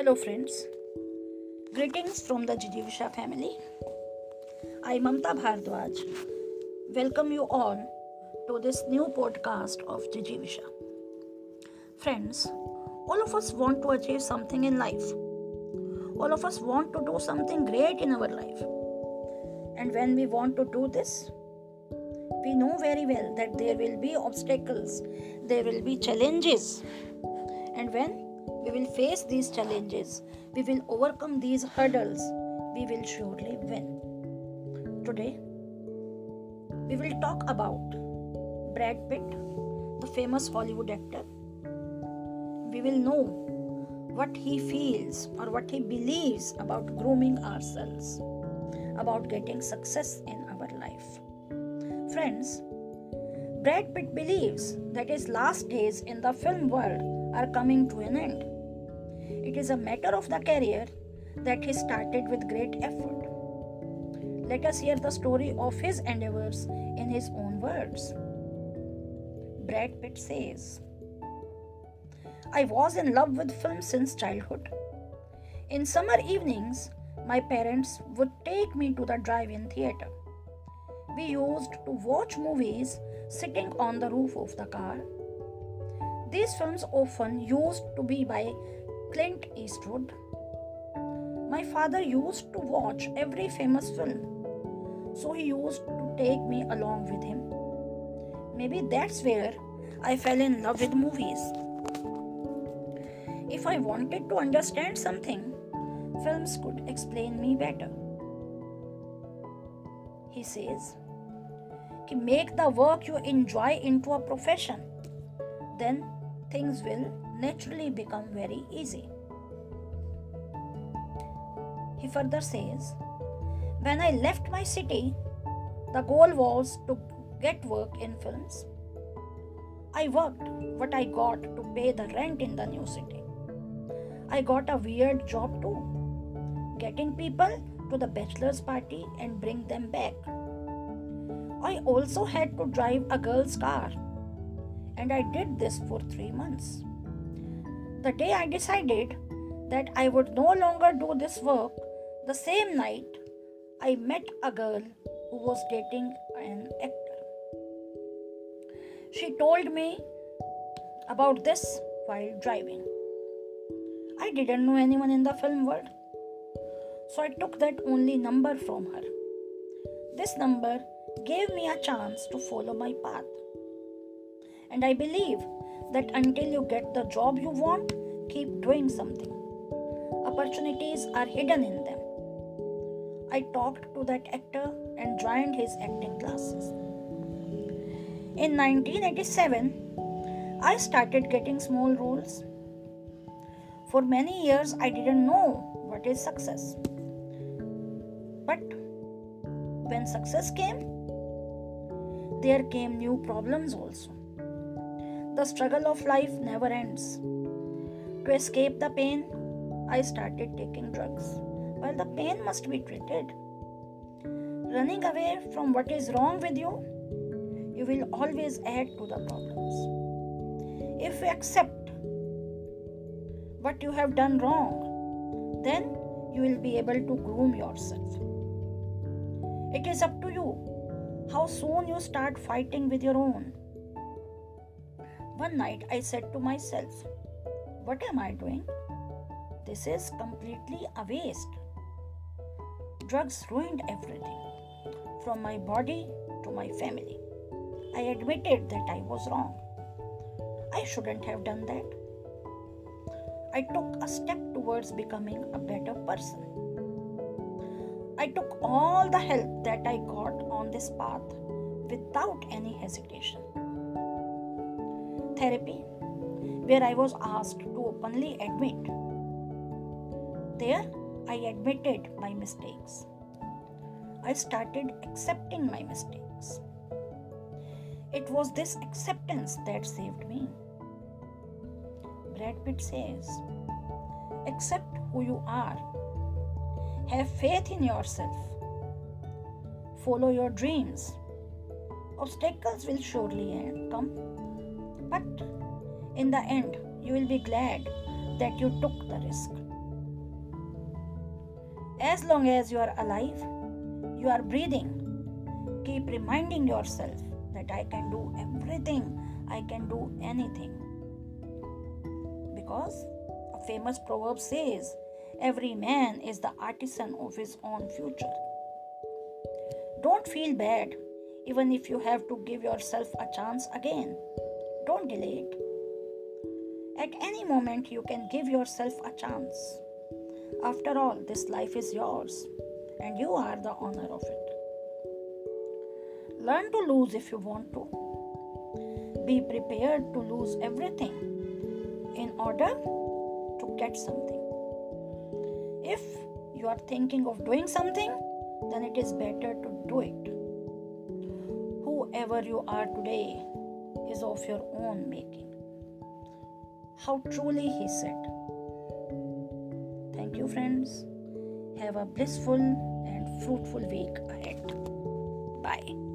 Hello, friends. Greetings from the Jijivisha family. I, Mamta Bhardwaj, welcome you all to this new podcast of Jijivisha. Friends, all of us want to achieve something in life. All of us want to do something great in our life. And when we want to do this, we know very well that there will be obstacles, there will be challenges. And when we will face these challenges, we will overcome these hurdles, we will surely win. Today, we will talk about Brad Pitt, the famous Hollywood actor. We will know what he feels or what he believes about grooming ourselves, about getting success in our life. Friends, Brad Pitt believes that his last days in the film world are coming to an end. It is a matter of the career that he started with great effort. Let us hear the story of his endeavors in his own words. Brad Pitt says, I was in love with film since childhood. In summer evenings, my parents would take me to the drive in theater. We used to watch movies sitting on the roof of the car. These films often used to be by Clint Eastwood. My father used to watch every famous film, so he used to take me along with him. Maybe that's where I fell in love with movies. If I wanted to understand something, films could explain me better. He says, make the work you enjoy into a profession, then things will naturally become very easy. He further says, When I left my city, the goal was to get work in films. I worked what I got to pay the rent in the new city. I got a weird job too getting people to the bachelor's party and bring them back. I also had to drive a girl's car, and I did this for three months. The day I decided that I would no longer do this work, the same night I met a girl who was dating an actor. She told me about this while driving. I didn't know anyone in the film world, so I took that only number from her. This number gave me a chance to follow my path. And I believe that until you get the job you want, keep doing something. Opportunities are hidden in them. I talked to that actor and joined his acting classes. In 1987, I started getting small roles. For many years, I didn't know what is success. But when success came, there came new problems also. The struggle of life never ends. To escape the pain, I started taking drugs. Well, the pain must be treated. Running away from what is wrong with you, you will always add to the problems. If you accept what you have done wrong, then you will be able to groom yourself. It is up to you how soon you start fighting with your own. One night I said to myself, What am I doing? This is completely a waste. Drugs ruined everything, from my body to my family. I admitted that I was wrong. I shouldn't have done that. I took a step towards becoming a better person. I took all the help that I got on this path without any hesitation. Therapy, where I was asked to openly admit. There, I admitted my mistakes. I started accepting my mistakes. It was this acceptance that saved me. Brad Pitt says, Accept who you are have faith in yourself. Follow your dreams. Obstacles will surely come, but in the end, you will be glad that you took the risk. As long as you are alive, you are breathing, keep reminding yourself that I can do everything, I can do anything. Because a famous proverb says, Every man is the artisan of his own future. Don't feel bad even if you have to give yourself a chance again. Don't delay it. At any moment, you can give yourself a chance. After all, this life is yours and you are the owner of it. Learn to lose if you want to. Be prepared to lose everything in order to get something. If you are thinking of doing something, then it is better to do it. Whoever you are today is of your own making. How truly he said. Thank you, friends. Have a blissful and fruitful week ahead. Bye.